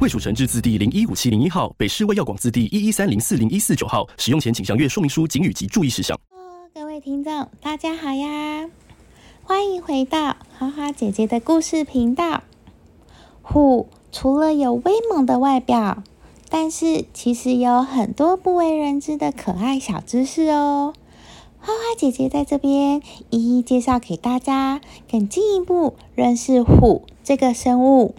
卫蜀成字字第零一五七零一号，北市卫药广字第一一三零四零一四九号。使用前请详阅说明书、警语及注意事项。各位听众，大家好呀！欢迎回到花花姐姐的故事频道。虎除了有威猛的外表，但是其实有很多不为人知的可爱小知识哦。花花姐姐在这边一一介绍给大家，更进一步认识虎这个生物。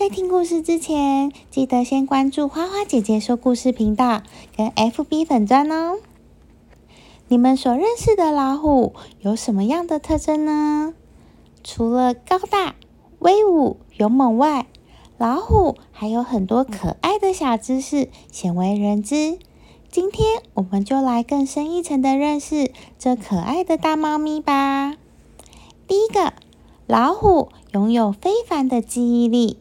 在听故事之前，记得先关注花花姐姐说故事频道跟 FB 粉砖哦。你们所认识的老虎有什么样的特征呢？除了高大、威武、勇猛外，老虎还有很多可爱的小知识鲜为人知。今天我们就来更深一层的认识这可爱的大猫咪吧。第一个，老虎拥有非凡的记忆力。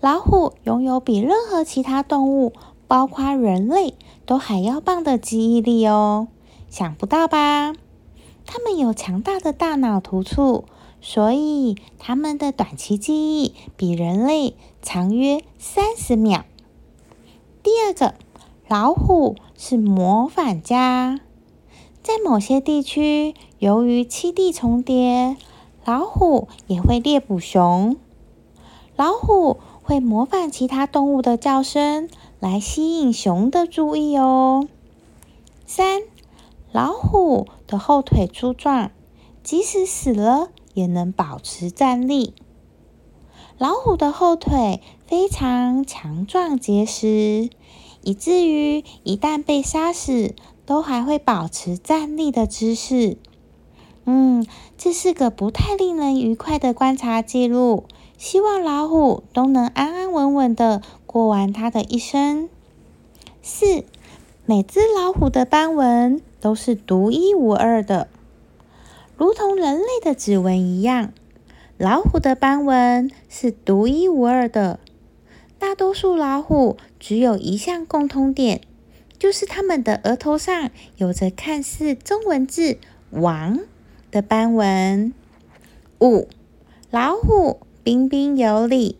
老虎拥有比任何其他动物，包括人类，都还要棒的记忆力哦。想不到吧？它们有强大的大脑突触，所以它们的短期记忆比人类长约三十秒。第二个，老虎是模仿家，在某些地区，由于栖地重叠，老虎也会猎捕熊。老虎会模仿其他动物的叫声，来吸引熊的注意哦。三。老虎的后腿粗壮，即使死了也能保持站立。老虎的后腿非常强壮结实，以至于一旦被杀死，都还会保持站立的姿势。嗯，这是个不太令人愉快的观察记录。希望老虎都能安安稳稳的过完它的一生。四，每只老虎的斑纹。都是独一无二的，如同人类的指纹一样。老虎的斑纹是独一无二的。大多数老虎只有一项共通点，就是它们的额头上有着看似中文字“王”的斑纹。五，老虎彬彬有礼。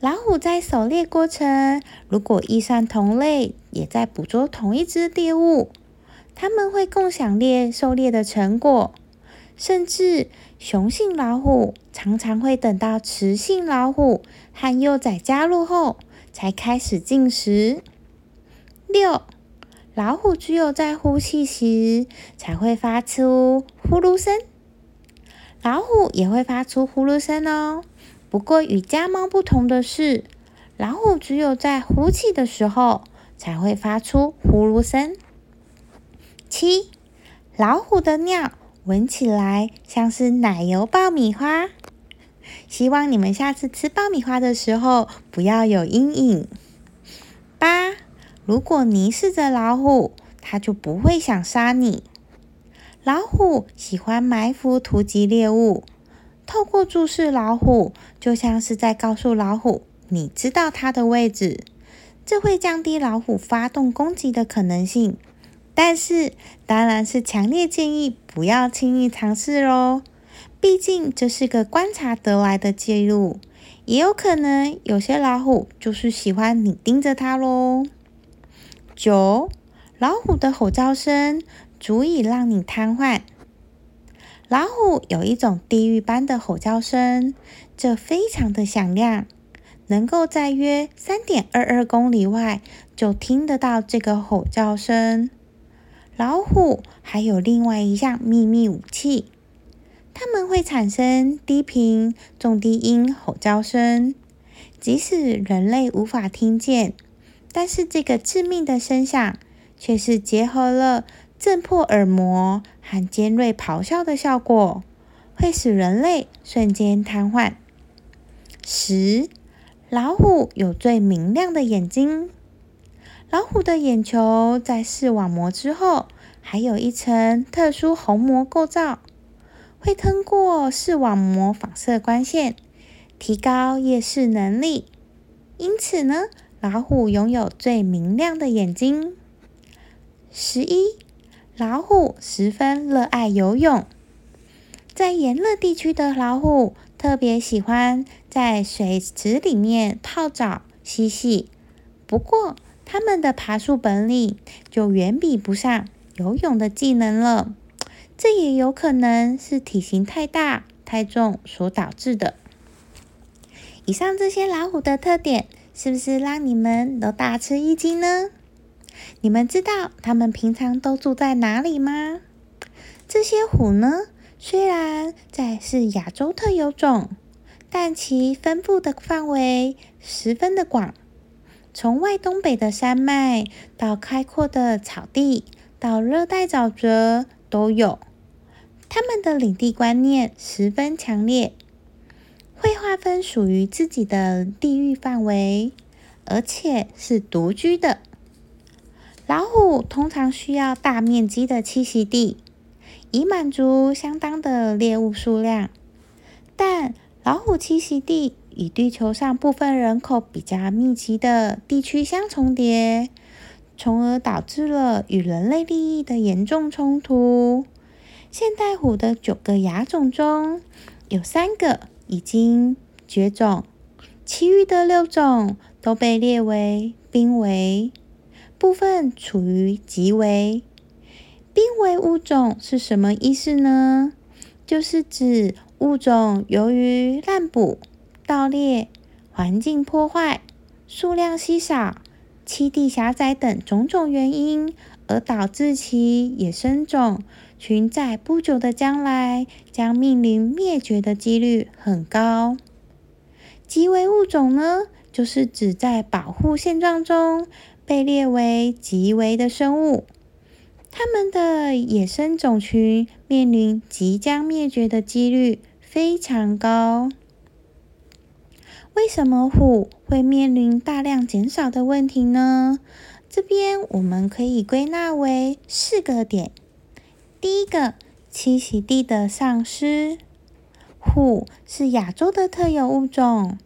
老虎在狩猎过程，如果遇上同类也在捕捉同一只猎物。他们会共享猎狩猎的成果，甚至雄性老虎常常会等到雌性老虎和幼崽加入后才开始进食。六，老虎只有在呼气时才会发出呼噜声，老虎也会发出呼噜声哦。不过与家猫不同的是，老虎只有在呼气的时候才会发出呼噜声。七，老虎的尿闻起来像是奶油爆米花。希望你们下次吃爆米花的时候不要有阴影。八，如果凝视着老虎，它就不会想杀你。老虎喜欢埋伏突击猎物，透过注视老虎，就像是在告诉老虎你知道它的位置，这会降低老虎发动攻击的可能性。但是，当然是强烈建议不要轻易尝试喽。毕竟这是个观察得来的记录，也有可能有些老虎就是喜欢你盯着它喽。九，老虎的吼叫声足以让你瘫痪。老虎有一种地狱般的吼叫声，这非常的响亮，能够在约三点二二公里外就听得到这个吼叫声。老虎还有另外一项秘密武器，它们会产生低频、重低音吼叫声，即使人类无法听见，但是这个致命的声响却是结合了震破耳膜和尖锐咆哮的效果，会使人类瞬间瘫痪。十，老虎有最明亮的眼睛。老虎的眼球在视网膜之后，还有一层特殊虹膜构造，会通过视网膜反射光线，提高夜视能力。因此呢，老虎拥有最明亮的眼睛。十一，老虎十分热爱游泳。在炎热地区的老虎特别喜欢在水池里面泡澡嬉戏，不过它们的爬树本领就远比不上游泳的技能了。这也有可能是体型太大太重所导致的。以上这些老虎的特点，是不是让你们都大吃一惊呢？你们知道它们平常都住在哪里吗？这些虎呢？虽然在是亚洲特有种，但其分布的范围十分的广，从外东北的山脉到开阔的草地，到热带沼泽都有。它们的领地观念十分强烈，会划分属于自己的地域范围，而且是独居的。通常需要大面积的栖息地。以满足相当的猎物数量，但老虎栖息地与地球上部分人口比较密集的地区相重叠，从而导致了与人类利益的严重冲突。现代虎的九个亚种中有三个已经绝种，其余的六种都被列为濒危，部分处于极危。濒危物种是什么意思呢？就是指物种由于滥捕、盗猎、环境破坏、数量稀少、栖地狭窄等种种原因，而导致其野生种群在不久的将来将面临灭绝的几率很高。极危物种呢，就是指在保护现状中被列为极危的生物。它们的野生种群面临即将灭绝的几率非常高。为什么虎会面临大量减少的问题呢？这边我们可以归纳为四个点。第一个，栖息地的丧失。虎是亚洲的特有物种，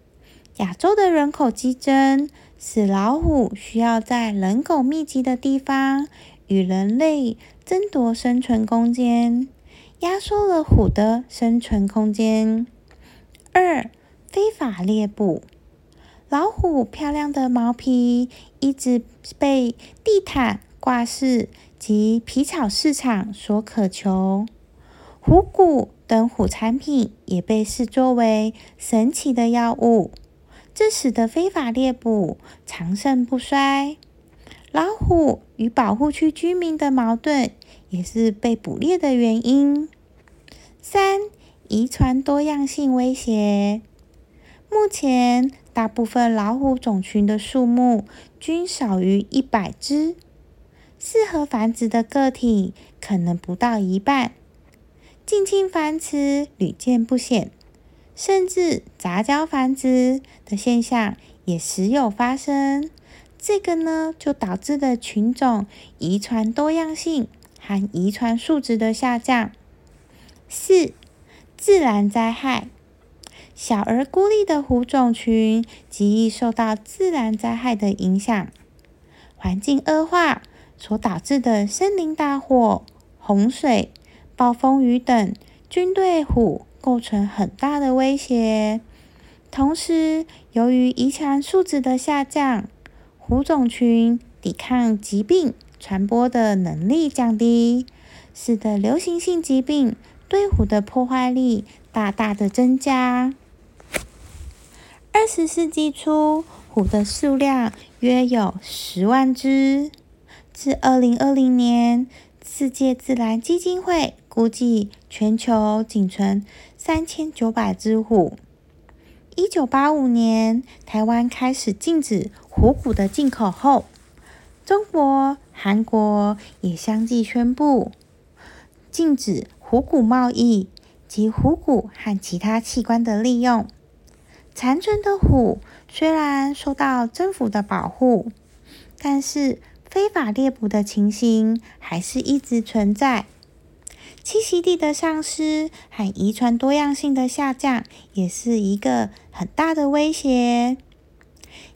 亚洲的人口激增使老虎需要在人口密集的地方。与人类争夺生存空间，压缩了虎的生存空间。二、非法猎捕。老虎漂亮的毛皮一直被地毯、挂饰及皮草市场所渴求，虎骨等虎产品也被视作为神奇的药物，这使得非法猎捕长盛不衰。老虎与保护区居民的矛盾，也是被捕猎的原因。三、遗传多样性威胁。目前，大部分老虎种群的数目均少于一百只，适合繁殖的个体可能不到一半，近亲繁殖屡见不鲜，甚至杂交繁殖的现象也时有发生。这个呢，就导致了群种遗传多样性和遗传数值的下降。四、自然灾害，小而孤立的虎种群极易受到自然灾害的影响，环境恶化所导致的森林大火、洪水、暴风雨等，均对虎构成很大的威胁。同时，由于遗传数值的下降，虎种群抵抗疾病传播的能力降低，使得流行性疾病对虎的破坏力大大的增加。二十世纪初，虎的数量约有十万只。至二零二零年，世界自然基金会估计全球仅存三千九百只虎。一九八五年，台湾开始禁止虎骨的进口后，中国、韩国也相继宣布禁止虎骨贸易及虎骨和其他器官的利用。残存的虎虽然受到政府的保护，但是非法猎捕的情形还是一直存在。栖息地的丧失和遗传多样性的下降，也是一个很大的威胁。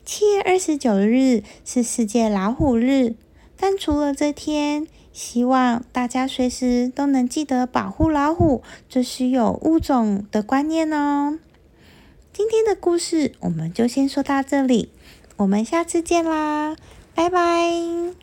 七月二十九日是世界老虎日，但除了这天，希望大家随时都能记得保护老虎这是有物种的观念哦。今天的故事我们就先说到这里，我们下次见啦，拜拜。